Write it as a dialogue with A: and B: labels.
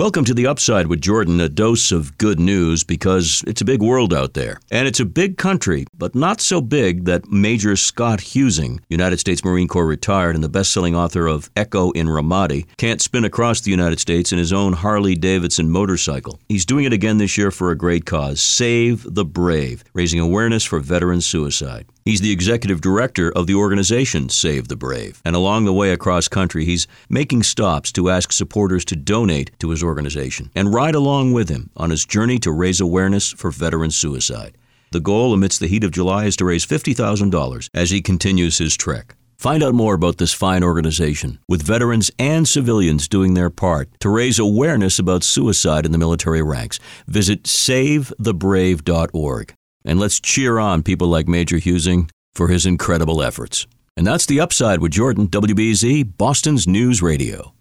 A: Welcome to the Upside with Jordan, a dose of good news because it's a big world out there. And it's a big country, but not so big that Major Scott Huesing, United States Marine Corps retired and the best selling author of Echo in Ramadi, can't spin across the United States in his own Harley Davidson motorcycle. He's doing it again this year for a great cause Save the Brave, raising awareness for veteran suicide. He's the executive director of the organization Save the Brave. And along the way across country, he's making stops to ask supporters to donate to his organization and ride along with him on his journey to raise awareness for veteran suicide. The goal amidst the heat of July is to raise $50,000 as he continues his trek. Find out more about this fine organization, with veterans and civilians doing their part to raise awareness about suicide in the military ranks. Visit savethebrave.org. And let's cheer on people like Major Huesing for his incredible efforts. And that's the upside with Jordan, WBZ, Boston's News Radio.